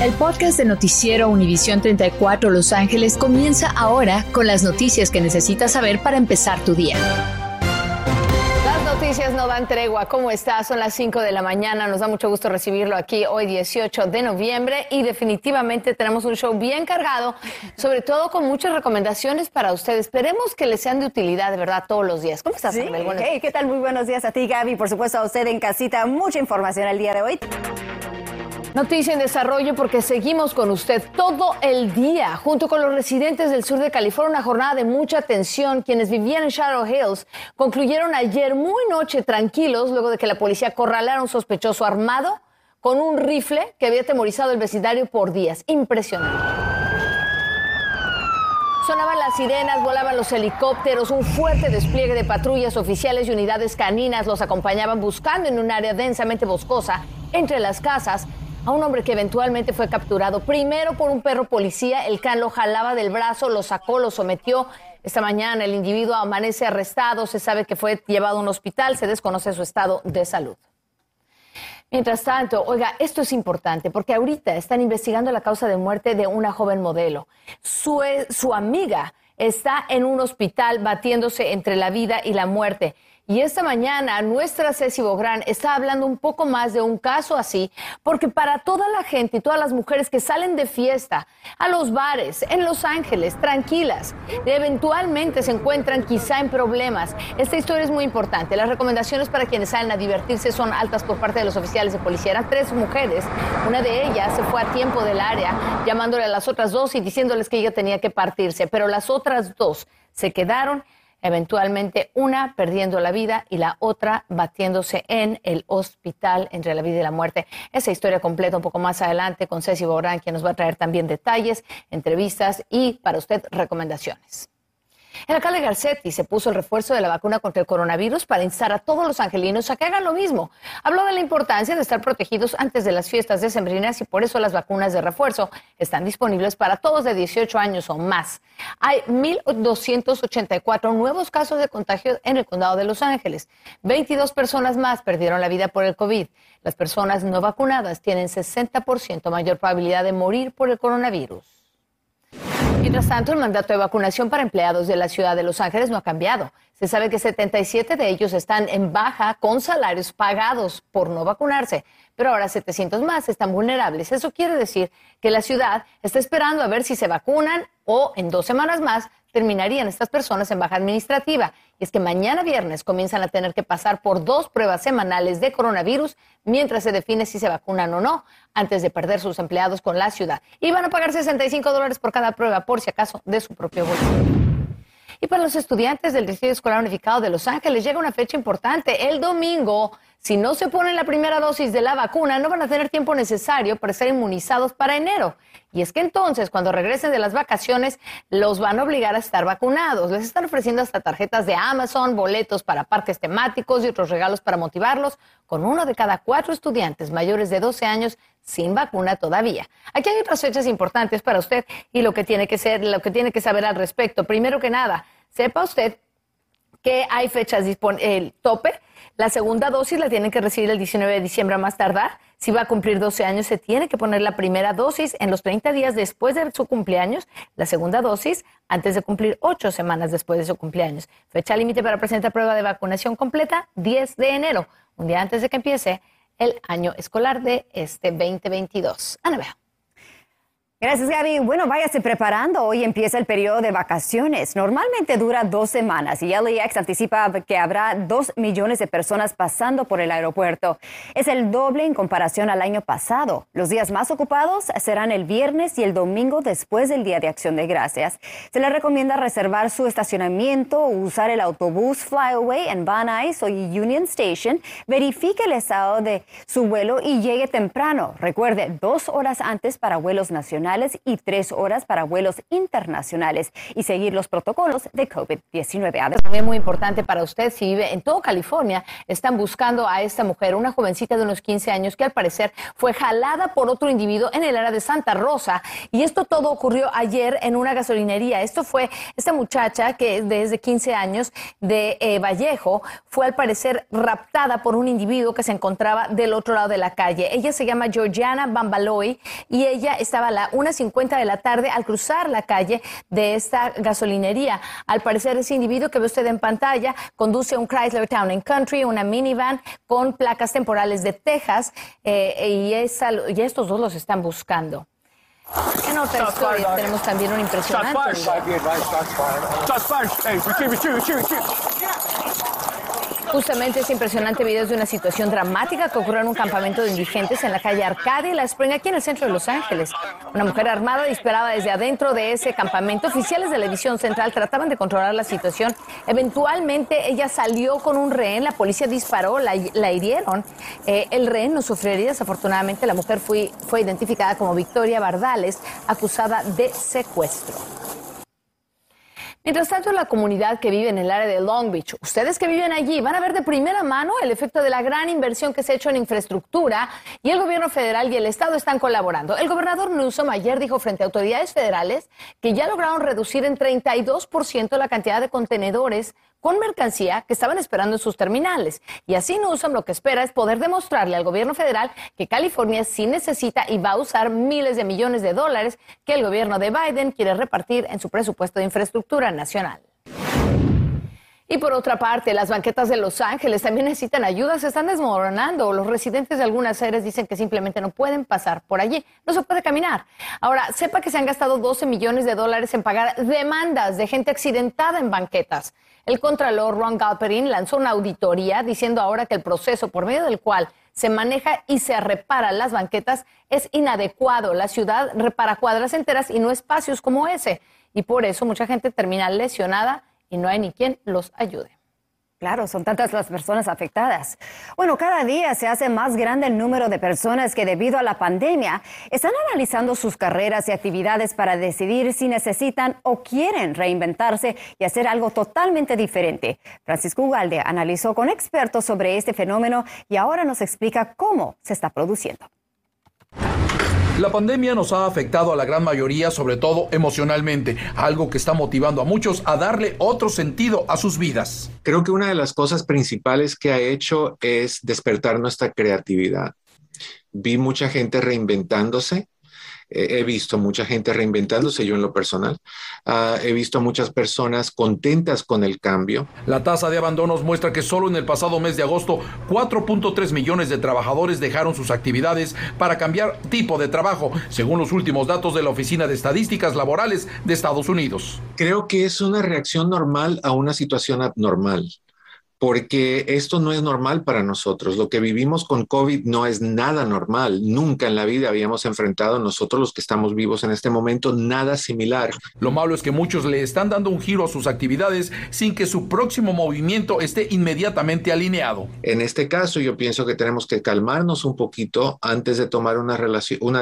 El podcast de Noticiero Univisión 34 Los Ángeles comienza ahora con las noticias que necesitas saber para empezar tu día. Las noticias no dan tregua. ¿Cómo está? Son las 5 de la mañana. Nos da mucho gusto recibirlo aquí hoy 18 de noviembre y definitivamente tenemos un show bien cargado, sobre todo con muchas recomendaciones para ustedes. Esperemos que les sean de utilidad de verdad todos los días. ¿Cómo estás, sí, ¿Qué tal? Muy buenos días a ti, Gaby. Por supuesto, a usted en casita. Mucha información el día de hoy. Noticia en desarrollo porque seguimos con usted todo el día, junto con los residentes del sur de California, una jornada de mucha tensión. Quienes vivían en Shadow Hills concluyeron ayer muy noche tranquilos luego de que la policía acorralara a un sospechoso armado con un rifle que había atemorizado el vecindario por días. Impresionante. Sonaban las sirenas, volaban los helicópteros, un fuerte despliegue de patrullas oficiales y unidades caninas los acompañaban buscando en un área densamente boscosa entre las casas a un hombre que eventualmente fue capturado primero por un perro policía. El can lo jalaba del brazo, lo sacó, lo sometió. Esta mañana el individuo amanece arrestado, se sabe que fue llevado a un hospital, se desconoce su estado de salud. Mientras tanto, oiga, esto es importante porque ahorita están investigando la causa de muerte de una joven modelo. Su, su amiga está en un hospital batiéndose entre la vida y la muerte. Y esta mañana nuestra Ceci Bográn está hablando un poco más de un caso así, porque para toda la gente y todas las mujeres que salen de fiesta a los bares en Los Ángeles, tranquilas, eventualmente se encuentran quizá en problemas. Esta historia es muy importante. Las recomendaciones para quienes salen a divertirse son altas por parte de los oficiales de policía. Eran tres mujeres. Una de ellas se fue a tiempo del área, llamándole a las otras dos y diciéndoles que ella tenía que partirse, pero las otras dos se quedaron eventualmente una perdiendo la vida y la otra batiéndose en el hospital entre la vida y la muerte. Esa historia completa un poco más adelante con Ceci Borán, quien nos va a traer también detalles, entrevistas y para usted recomendaciones. El alcalde Garcetti se puso el refuerzo de la vacuna contra el coronavirus para instar a todos los angelinos a que hagan lo mismo. Habló de la importancia de estar protegidos antes de las fiestas decembrinas y por eso las vacunas de refuerzo están disponibles para todos de 18 años o más. Hay 1.284 nuevos casos de contagio en el condado de Los Ángeles. 22 personas más perdieron la vida por el COVID. Las personas no vacunadas tienen 60% mayor probabilidad de morir por el coronavirus. Mientras tanto, el mandato de vacunación para empleados de la ciudad de Los Ángeles no ha cambiado. Se sabe que 77 de ellos están en baja con salarios pagados por no vacunarse, pero ahora 700 más están vulnerables. Eso quiere decir que la ciudad está esperando a ver si se vacunan o en dos semanas más terminarían estas personas en baja administrativa. Y es que mañana viernes comienzan a tener que pasar por dos pruebas semanales de coronavirus mientras se define si se vacunan o no, antes de perder sus empleados con la ciudad. Y van a pagar 65 dólares por cada prueba, por si acaso, de su propio bolsillo. Y para los estudiantes del Distrito Escolar Unificado de Los Ángeles llega una fecha importante. El domingo, si no se ponen la primera dosis de la vacuna, no van a tener tiempo necesario para ser inmunizados para enero. Y es que entonces, cuando regresen de las vacaciones, los van a obligar a estar vacunados. Les están ofreciendo hasta tarjetas de Amazon, boletos para parques temáticos y otros regalos para motivarlos, con uno de cada cuatro estudiantes mayores de 12 años sin vacuna todavía. Aquí hay otras fechas importantes para usted y lo que tiene que ser, lo que tiene que saber al respecto. Primero que nada, sepa usted que hay fechas el tope. La segunda dosis la tiene que recibir el 19 de diciembre a más tardar. Si va a cumplir 12 años, se tiene que poner la primera dosis en los 30 días después de su cumpleaños, la segunda dosis antes de cumplir 8 semanas después de su cumpleaños. Fecha límite para presentar prueba de vacunación completa, 10 de enero, un día antes de que empiece el año escolar de este 2022. Ana Gracias, Gaby. Bueno, váyase preparando. Hoy empieza el periodo de vacaciones. Normalmente dura dos semanas y LAX anticipa que habrá dos millones de personas pasando por el aeropuerto. Es el doble en comparación al año pasado. Los días más ocupados serán el viernes y el domingo después del Día de Acción de Gracias. Se le recomienda reservar su estacionamiento usar el autobús Flyaway en Van Nuys o Union Station. Verifique el estado de su vuelo y llegue temprano. Recuerde, dos horas antes para vuelos nacionales nacionales y tres horas para vuelos internacionales y seguir los protocolos de COVID-19. También muy importante para usted, si vive en todo California, están buscando a esta mujer, una jovencita de unos 15 años que al parecer fue jalada por otro individuo en el área de Santa Rosa. Y esto todo ocurrió ayer en una gasolinería. Esto fue esta muchacha que desde 15 años de eh, Vallejo fue al parecer raptada por un individuo que se encontraba del otro lado de la calle. Ella se llama Georgiana Bambaloy y ella estaba la 1.50 de la tarde al cruzar la calle de esta gasolinería. Al parecer ese individuo que ve usted en pantalla conduce un Chrysler Town and Country, una minivan con placas temporales de Texas eh, y, esa, y estos dos los están buscando. En otra historia tenemos también un impresionante. Justamente ese impresionante video es de una situación dramática que ocurrió en un campamento de indigentes en la calle Arcade y La Spring, aquí en el centro de Los Ángeles. Una mujer armada disparaba desde adentro de ese campamento. Oficiales de la División Central trataban de controlar la situación. Eventualmente ella salió con un rehén, la policía disparó, la, hirieron. Eh, el rehén no sufrió heridas. Afortunadamente la mujer fue identificada como Victoria Bardales, acusada de secuestro. Mientras tanto, la comunidad que vive en el área de Long Beach, ustedes que viven allí van a ver de primera mano el efecto de la gran inversión que se ha hecho en infraestructura y el gobierno federal y el estado están colaborando. El gobernador Newsom ayer dijo frente a autoridades federales que ya lograron reducir en 32% la cantidad de contenedores con mercancía que estaban esperando en sus terminales. Y así Newsom lo que espera es poder demostrarle al gobierno federal que California sí necesita y va a usar miles de millones de dólares que el gobierno de Biden quiere repartir en su presupuesto de infraestructura nacional. Y por otra parte, las banquetas de Los Ángeles también necesitan ayuda, se están desmoronando. Los residentes de algunas áreas dicen que simplemente no pueden pasar por allí, no se puede caminar. Ahora, sepa que se han gastado 12 millones de dólares en pagar demandas de gente accidentada en banquetas. El contralor Ron Galperin lanzó una auditoría diciendo ahora que el proceso por medio del cual se maneja y se repara las banquetas es inadecuado. La ciudad repara cuadras enteras y no espacios como ese. Y por eso mucha gente termina lesionada y no hay ni quien los ayude. Claro, son tantas las personas afectadas. Bueno, cada día se hace más grande el número de personas que debido a la pandemia están analizando sus carreras y actividades para decidir si necesitan o quieren reinventarse y hacer algo totalmente diferente. Francisco Ugalde analizó con expertos sobre este fenómeno y ahora nos explica cómo se está produciendo. La pandemia nos ha afectado a la gran mayoría, sobre todo emocionalmente, algo que está motivando a muchos a darle otro sentido a sus vidas. Creo que una de las cosas principales que ha hecho es despertar nuestra creatividad. Vi mucha gente reinventándose, he visto mucha gente reinventándose, yo en lo personal. Ah, he visto muchas personas contentas con el cambio. La tasa de abandonos muestra que solo en el pasado mes de agosto, 4.3 millones de trabajadores dejaron sus actividades para cambiar tipo de trabajo, según los últimos datos de la Oficina de Estadísticas Laborales de Estados Unidos. Creo que es una reacción normal a una situación abnormal porque esto no es normal para nosotros. Lo que vivimos con COVID no es nada normal. Nunca en la vida habíamos enfrentado nosotros los que estamos vivos en este momento nada similar. Lo malo es que muchos le están dando un giro a sus actividades sin que su próximo movimiento esté inmediatamente alineado. En este caso yo pienso que tenemos que calmarnos un poquito antes de tomar una,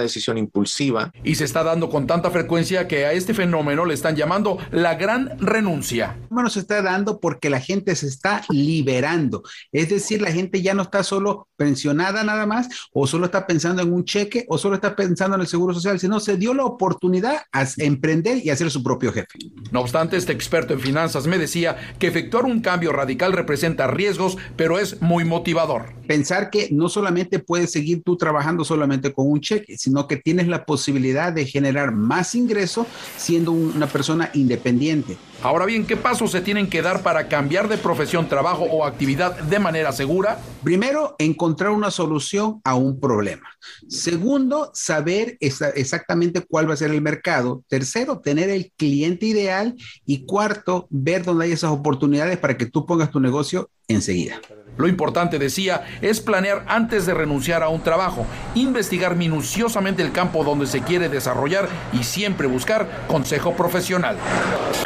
decisión impulsiva. Y se está dando con tanta frecuencia que a este fenómeno le están llamando la gran renuncia. Bueno, se está dando porque la gente se está liberando. Es decir, la gente ya no está solo pensionada nada más, o solo está pensando en un cheque, o solo está pensando en el seguro social, sino se dio la oportunidad a emprender y a ser su propio jefe. No obstante, este experto en finanzas me decía que efectuar un cambio radical representa riesgos, pero es muy motivador. Pensar que no solamente puedes seguir tú trabajando solamente con un cheque, sino que tienes la posibilidad de generar más ingreso siendo una persona independiente. Ahora bien, ¿qué pasos se tienen que dar para cambiar de profesión, trabajo o actividad de manera segura? Primero, encontrar una solución a un problema. Segundo, saber exactamente cuál va a ser el mercado. Tercero, tener el cliente ideal. Y cuarto, ver dónde hay esas oportunidades para que tú pongas tu negocio enseguida. Lo importante, decía, es planear antes de renunciar a un trabajo, investigar minuciosamente el campo donde se quiere desarrollar y siempre buscar consejo profesional.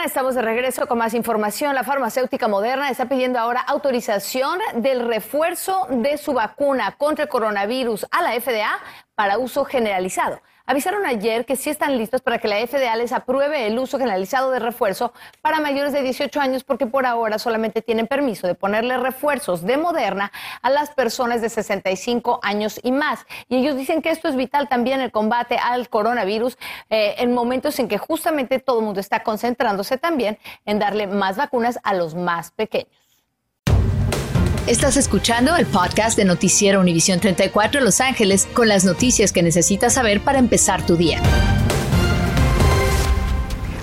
Estamos de regreso con más información. La farmacéutica moderna está pidiendo ahora autorización del refuerzo de su vacuna contra el coronavirus a la FDA para uso generalizado. Avisaron ayer que sí están listos para que la FDA les apruebe el uso generalizado de refuerzo para mayores de 18 años porque por ahora solamente tienen permiso de ponerle refuerzos de Moderna a las personas de 65 años y más. Y ellos dicen que esto es vital también el combate al coronavirus eh, en momentos en que justamente todo el mundo está concentrándose también en darle más vacunas a los más pequeños. Estás escuchando el podcast de Noticiero Univisión 34 Los Ángeles con las noticias que necesitas saber para empezar tu día.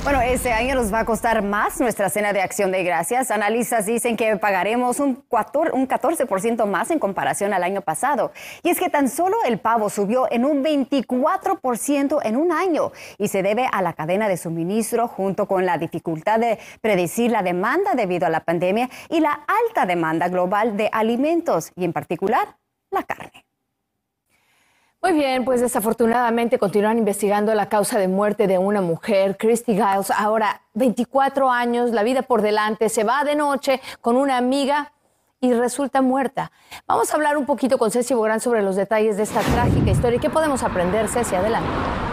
Bueno, este año nos va a costar más nuestra cena de acción de gracias. Analistas dicen que pagaremos un 14% más en comparación al año pasado. Y es que tan solo el pavo subió en un 24% en un año y se debe a la cadena de suministro junto con la dificultad de predecir la demanda debido a la pandemia y la alta demanda global de alimentos y en particular la carne. Muy bien, pues desafortunadamente continúan investigando la causa de muerte de una mujer, Christy Giles. Ahora, 24 años, la vida por delante, se va de noche con una amiga y resulta muerta. Vamos a hablar un poquito con Ceci Bográn sobre los detalles de esta trágica historia qué podemos aprender, Ceci, adelante.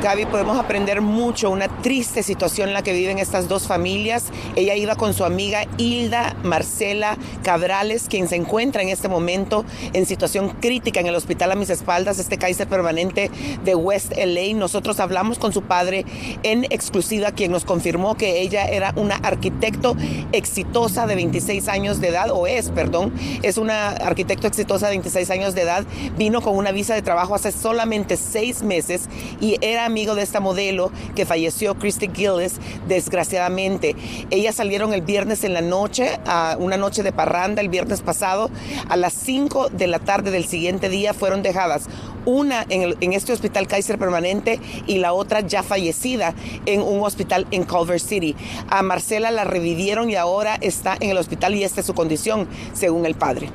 Gaby, podemos aprender mucho, una triste situación en la que viven estas dos familias. Ella iba con su amiga Hilda Marcela Cabrales, quien se encuentra en este momento en situación crítica en el hospital a mis espaldas, este Kaiser permanente de West LA. Nosotros hablamos con su padre en exclusiva, quien nos confirmó que ella era una arquitecto exitosa de 26 años de edad, o es, perdón, es una arquitecto exitosa de 26 años de edad. Vino con una visa de trabajo hace solamente seis meses y era amigo de esta modelo que falleció, Christy Gillis, desgraciadamente. Ellas salieron el viernes en la noche, a una noche de parranda el viernes pasado. A las 5 de la tarde del siguiente día fueron dejadas una en, este hospital Kaiser permanente y la otra ya fallecida en un hospital en Culver City. A Marcela la revivieron y ahora está en el hospital y esta es su condición, según el padre.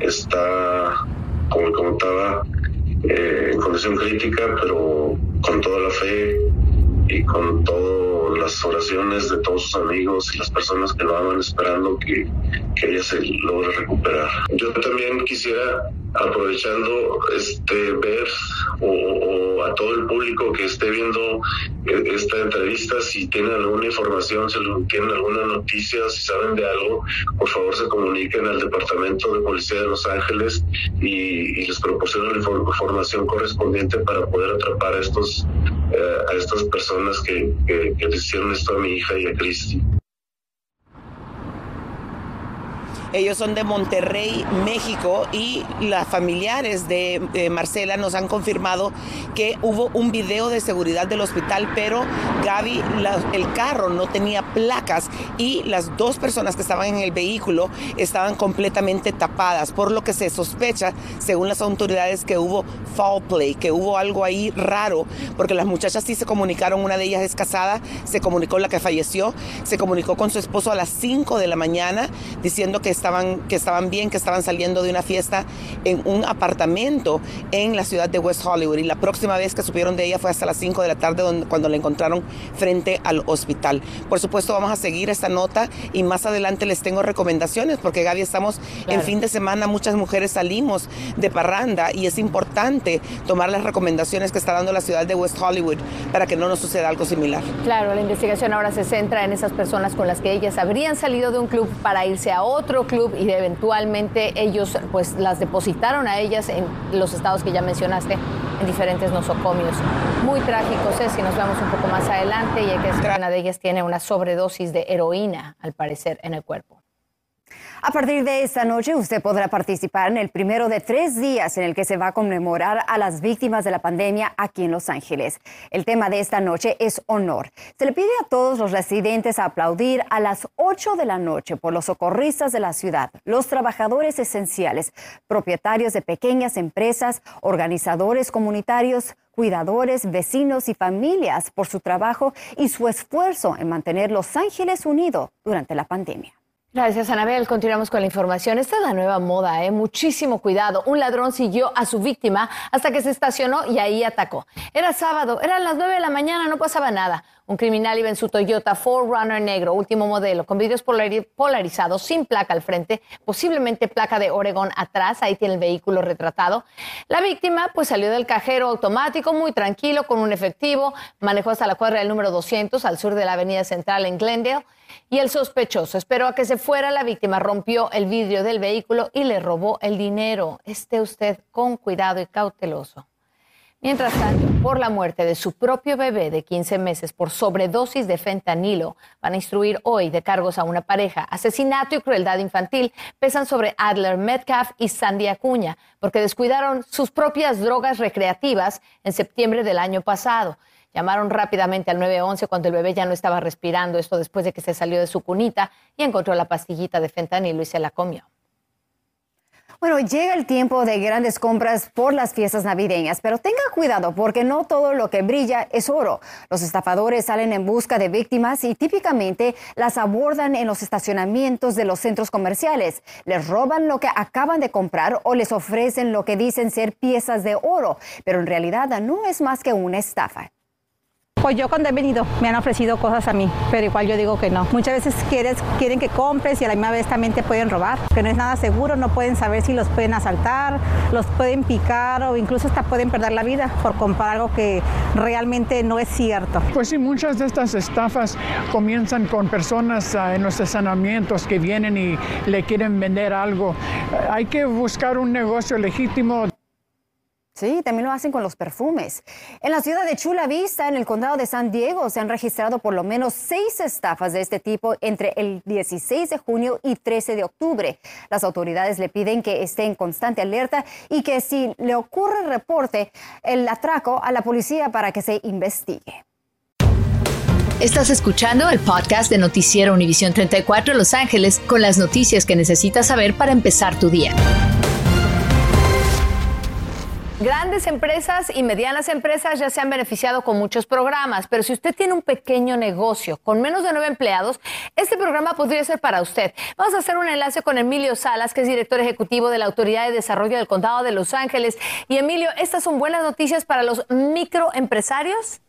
Está, como comentaba, eh, en condición crítica, pero con toda la fe y con todas las oraciones de todos sus amigos y las personas que lo aman esperando que, que ella se logre recuperar. Yo también quisiera aprovechando este ver o, a todo el público que esté viendo eh, esta entrevista si tienen alguna información si tienen alguna noticia si saben de algo por favor se comuniquen al departamento de policía de Los Ángeles y, les proporcionen la información correspondiente para poder atrapar a estos eh, a estas personas que, que, hicieron esto a mi hija y a Cristi. Ellos son de Monterrey, México, y las familiares de Marcela nos han confirmado que hubo un video de seguridad del hospital, pero Gaby, el carro no tenía placas y las dos personas que estaban en el vehículo estaban completamente tapadas, por lo que se sospecha, según las autoridades, que hubo foul play, que hubo algo ahí raro, porque las muchachas sí se comunicaron, una de ellas es casada, se comunicó la que falleció, se comunicó con su esposo a las 5 de la mañana diciendo que estaban, que estaban bien, que estaban saliendo de una fiesta en un apartamento en la ciudad de West Hollywood. Y la próxima vez que supieron de ella fue hasta las 5 de la tarde donde, cuando la encontraron frente al hospital. Por supuesto, vamos a seguir esta nota y más adelante les tengo recomendaciones porque Gaby, estamos en fin de semana, muchas mujeres salimos de parranda y es importante tomar las recomendaciones que está dando la ciudad de West Hollywood para que no nos suceda algo similar. Claro, la investigación ahora se centra en esas personas con las que ellas habrían salido de un club para irse a otro club y eventualmente ellos pues las depositaron a ellas en los estados que ya mencionaste en diferentes nosocomios. Muy trágicos es si nos vemos un poco más adelante y hay que decir que una de ellas tiene una sobredosis de heroína al parecer en el cuerpo. A partir de esta noche, usted podrá participar en el primero de tres días en el que se va a conmemorar a las víctimas de la pandemia aquí en Los Ángeles. El tema de esta noche es honor. Se le pide a todos los residentes aplaudir a las 8 de la noche por los socorristas de la ciudad, los trabajadores esenciales, propietarios de pequeñas empresas, organizadores comunitarios, cuidadores, vecinos y familias por su trabajo y su esfuerzo en mantener Los Ángeles unido durante la pandemia. Gracias, Anabel. Continuamos con la información. Esta es la nueva moda, ¿eh? Muchísimo cuidado. Un ladrón siguió a su víctima hasta que se estacionó y ahí atacó. Era sábado, eran las 9 de la mañana, no pasaba nada. Un criminal iba en su Toyota 4Runner negro, último modelo, con vidrios polarizados, sin placa al frente, posiblemente placa de Oregón atrás. Ahí tiene el vehículo retratado. La víctima, pues salió del cajero automático, muy tranquilo, con un efectivo. Manejó hasta la cuadra del número 200, al sur de la avenida central en Glendale y el sospechoso esperó a que se fuera la víctima, rompió el vidrio del vehículo y le robó el dinero. Esté usted con cuidado y cauteloso. Mientras tanto, por la muerte de su propio bebé de 15 meses por sobredosis de fentanilo, van a instruir hoy de cargos a una pareja. Asesinato y crueldad infantil pesan sobre Adler Metcalf y Sandy Acuña, porque descuidaron sus propias drogas recreativas en septiembre del año pasado. Llamaron rápidamente al 911 cuando el bebé ya no estaba respirando, esto después de que se salió de su cunita y encontró la pastillita de fentanilo y se la comió. Bueno, llega el tiempo de grandes compras por las fiestas navideñas, pero tenga cuidado porque no todo lo que brilla es oro. Los estafadores salen en busca de víctimas y típicamente las abordan en los estacionamientos de los centros comerciales. Les roban lo que acaban de comprar o les ofrecen lo que dicen ser piezas de oro, pero en realidad no es más que una estafa. Pues yo cuando he venido me han ofrecido cosas a mí, pero igual yo digo que no. Muchas veces quieres, quieren que compres y a la misma vez también te pueden robar, que no es nada seguro, no pueden saber si los pueden asaltar, los pueden picar o incluso hasta pueden perder la vida por comprar algo que realmente no es cierto. Pues sí, muchas de estas estafas comienzan con personas ah, en los estacionamientos que vienen y le quieren vender algo. Hay que buscar un negocio legítimo. Sí, también lo hacen con los perfumes. En la ciudad de Chula Vista, en el condado de San Diego, se han registrado por lo menos seis estafas de este tipo entre el 16 de junio y 13 de octubre. Las autoridades le piden que esté en constante alerta y que si le ocurre reporte el atraco a la policía para que se investigue. Estás escuchando el podcast de Noticiero Univisión 34 Los Ángeles con las noticias que necesitas saber para empezar tu día. Grandes empresas y medianas empresas ya se han beneficiado con muchos programas, pero si usted tiene un pequeño negocio con menos de nueve empleados, este programa podría ser para usted. Vamos a hacer un enlace con Emilio Salas, que es director ejecutivo de la Autoridad de Desarrollo del Condado de Los Ángeles. Y Emilio, ¿estas son buenas noticias para los microempresarios?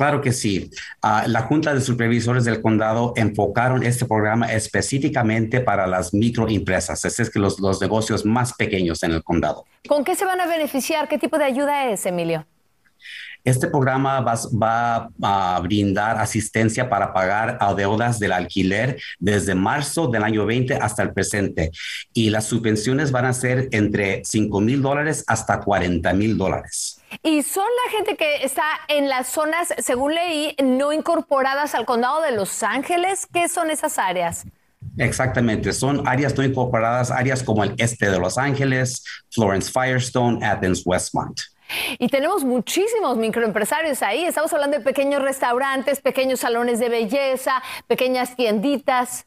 Claro que sí. Ah, la Junta de Supervisores del Condado enfocaron este programa específicamente para las microempresas, es que los, los negocios más pequeños en el condado. ¿Con qué se van a beneficiar? ¿Qué tipo de ayuda es, Emilio? Este programa va, a brindar asistencia para pagar a deudas del alquiler desde marzo del año 20 hasta el presente y las subvenciones van a ser entre 5 mil dólares hasta 40 mil dólares. Y son la gente que está en las zonas, según leí, no incorporadas al condado de Los Ángeles. ¿Qué son esas áreas? Exactamente, son áreas no incorporadas, áreas como el este de Los Ángeles, Florence Firestone, Athens, Westmont. Y tenemos muchísimos microempresarios ahí. Estamos hablando de pequeños restaurantes, pequeños salones de belleza, pequeñas tienditas.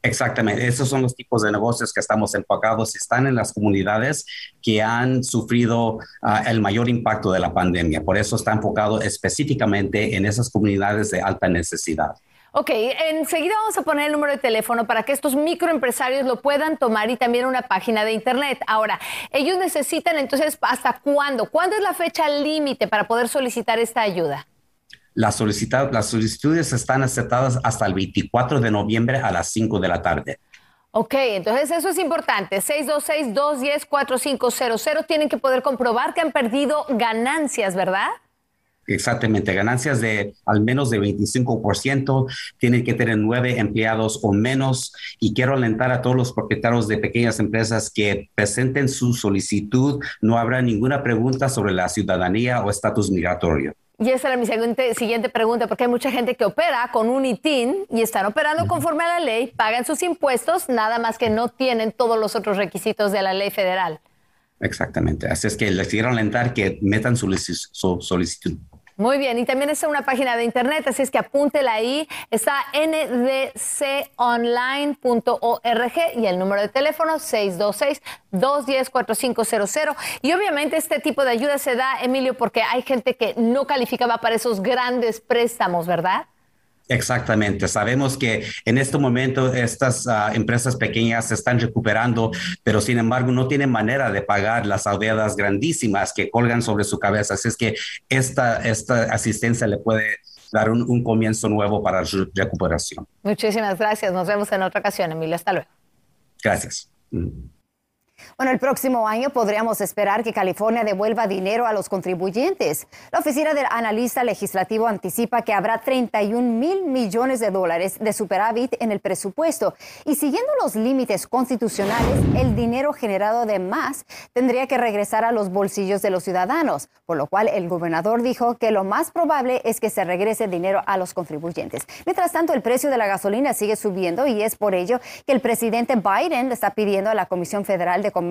Exactamente, esos son los tipos de negocios que estamos enfocados. Están en las comunidades que han sufrido ah, el mayor impacto de la pandemia. Por eso está enfocado específicamente en esas comunidades de alta necesidad. Ok, enseguida vamos a poner el número de teléfono para que estos microempresarios lo puedan tomar y también una página de internet. Ahora, ellos necesitan entonces, ¿hasta cuándo? ¿Cuándo es la fecha límite para poder solicitar esta ayuda? Las, las solicitudes están aceptadas hasta el 24 de noviembre a las 5 de la tarde. Ok, entonces eso es importante. 626-210-4500. Tienen que poder comprobar que han perdido ganancias, ¿verdad? Exactamente, ganancias de al menos de 25%, tienen que tener nueve empleados o menos y quiero alentar a todos los propietarios de pequeñas empresas que presenten su solicitud, no habrá ninguna pregunta sobre la ciudadanía o estatus migratorio. Y esa era mi siguiente, siguiente pregunta, porque hay mucha gente que opera con un ITIN y están operando conforme a la ley, pagan sus impuestos, nada más que no tienen todos los otros requisitos de la ley federal. Exactamente. Así es que les quiero alentar que metan su solicitud. Muy bien, y también está una página de internet, así es que apúntela ahí. Está ndconline.org y el número de teléfono 626-210-4500. Y obviamente este tipo de ayuda se da, Emilio, porque hay gente que no calificaba para esos grandes préstamos, ¿verdad? Exactamente. Sabemos que en este momento estas ah, empresas pequeñas se están recuperando, pero sin embargo no tienen manera de pagar las deudas grandísimas que colgan sobre su cabeza. Así es que esta, esta asistencia le puede dar un, un comienzo nuevo para su recuperación. Muchísimas gracias. Nos vemos en otra ocasión, Emilia. Hasta luego. Gracias. Bueno, el próximo año podríamos esperar que California devuelva dinero a los contribuyentes. La oficina del analista legislativo anticipa que habrá 31 mil millones de dólares de superávit en el presupuesto. Y siguiendo los límites constitucionales, el dinero generado de más tendría que regresar a los bolsillos de los ciudadanos, por lo cual el gobernador dijo que lo más probable es que se regrese dinero a los contribuyentes. Mientras tanto, el precio de la gasolina sigue subiendo y es por ello que el presidente Biden le está pidiendo a la Comisión Federal de Comercio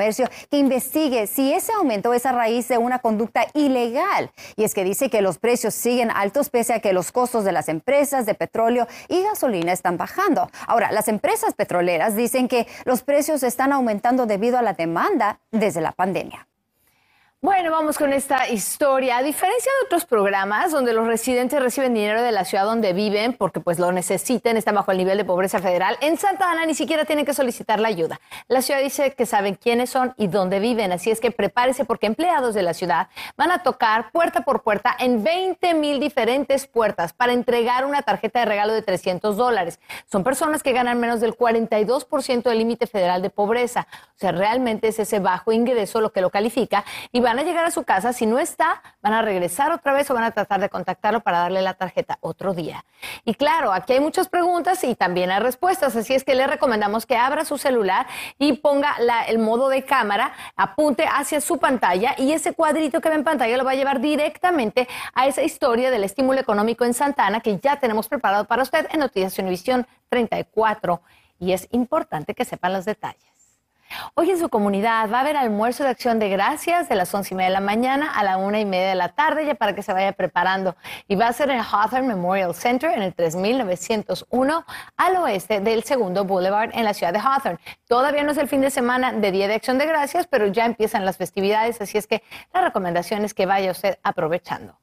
que investigue si ese aumento es a raíz de una conducta ilegal. Y es que dice que los precios siguen altos pese a que los costos de las empresas de petróleo y gasolina están bajando. Ahora, las empresas petroleras dicen que los precios están aumentando debido a la demanda desde la pandemia. Bueno, vamos con esta historia. A diferencia de otros programas donde los residentes reciben dinero de la ciudad donde viven porque pues lo necesiten, están bajo el nivel de pobreza federal, en Santa Ana ni siquiera tienen que solicitar la ayuda. La ciudad dice que saben quiénes son y dónde viven, así es que prepárese porque empleados de la ciudad van a tocar puerta por puerta en 20 mil diferentes puertas para entregar una tarjeta de regalo de 300 dólares. Son personas que ganan menos del 42% del límite federal de pobreza. O sea, realmente es ese bajo ingreso lo que lo califica y van a llegar a su casa, si no está, van a regresar otra vez o van a tratar de contactarlo para darle la tarjeta otro día. Y claro, aquí hay muchas preguntas y también hay respuestas, así es que le recomendamos que abra su celular y ponga el modo de cámara, apunte hacia su pantalla y ese cuadrito que ve en pantalla lo va a llevar directamente a esa historia del estímulo económico en Santana que ya tenemos preparado para usted en Noticias Univisión 34 y es importante que sepan los detalles. Hoy en su comunidad va a haber almuerzo de acción de gracias de las once y media de la mañana a la una y media de la tarde, ya para que se vaya preparando. Y va a ser en el Hawthorne Memorial Center en el 3901 al oeste del segundo Boulevard en la ciudad de Hawthorne. Todavía no es el fin de semana de Día de Acción de Gracias, pero ya empiezan las festividades, así es que la recomendación es que vaya usted aprovechando.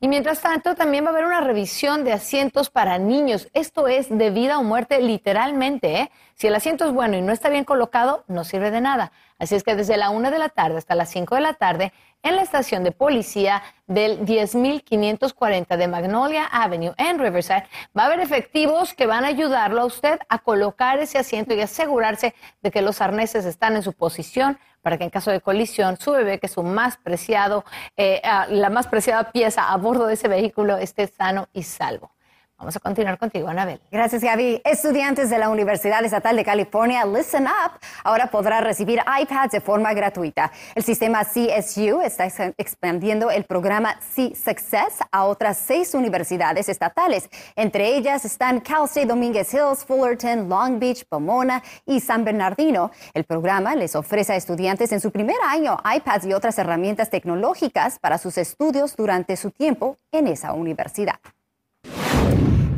Y mientras tanto, también va a haber una revisión de asientos para niños. Esto es de vida o muerte literalmente. ¿eh? Si el asiento es bueno y no está bien colocado, no sirve de nada. Así es que desde la una de la tarde hasta las 5 de la tarde, en la estación de policía del 10.540 de Magnolia Avenue en Riverside, va a haber efectivos que van a ayudarlo a usted a colocar ese asiento y asegurarse de que los arneses están en su posición para que en caso de colisión su bebé, que es su más preciado, eh, ah, la más preciada pieza a bordo de ese vehículo, esté sano y salvo. Vamos a continuar contigo, Anabel. Gracias, Gaby. Estudiantes de la Universidad Estatal de California, Listen Up, ahora podrá recibir iPads de forma gratuita. El sistema CSU está expandiendo el programa C-Success a otras seis universidades estatales. Entre ellas están Cal State Dominguez Hills, Fullerton, Long Beach, Pomona y San Bernardino. El programa les ofrece a estudiantes en su primer año iPads y otras herramientas tecnológicas para sus estudios durante su tiempo en esa universidad.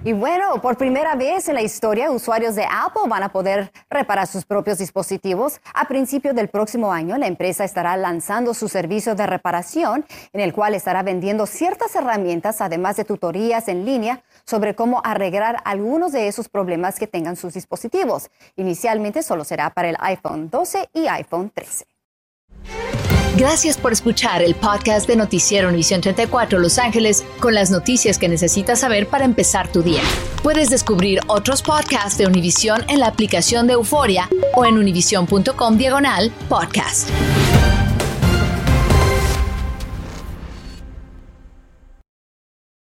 Y bueno, por primera vez en la historia, usuarios de Apple van a poder reparar sus propios dispositivos. A principios del próximo año, la empresa estará lanzando su servicio de reparación, en el cual estará vendiendo ciertas herramientas, además de tutorías en línea sobre cómo arreglar algunos de esos problemas que tengan sus dispositivos. Inicialmente solo será para el iPhone 12 y iPhone 13. Gracias por escuchar el podcast de Noticiero Univisión 34 Los Ángeles con las noticias que necesitas saber para empezar tu día. Puedes descubrir otros podcasts de Univisión en la aplicación de Euforia o en univision.com diagonal podcast.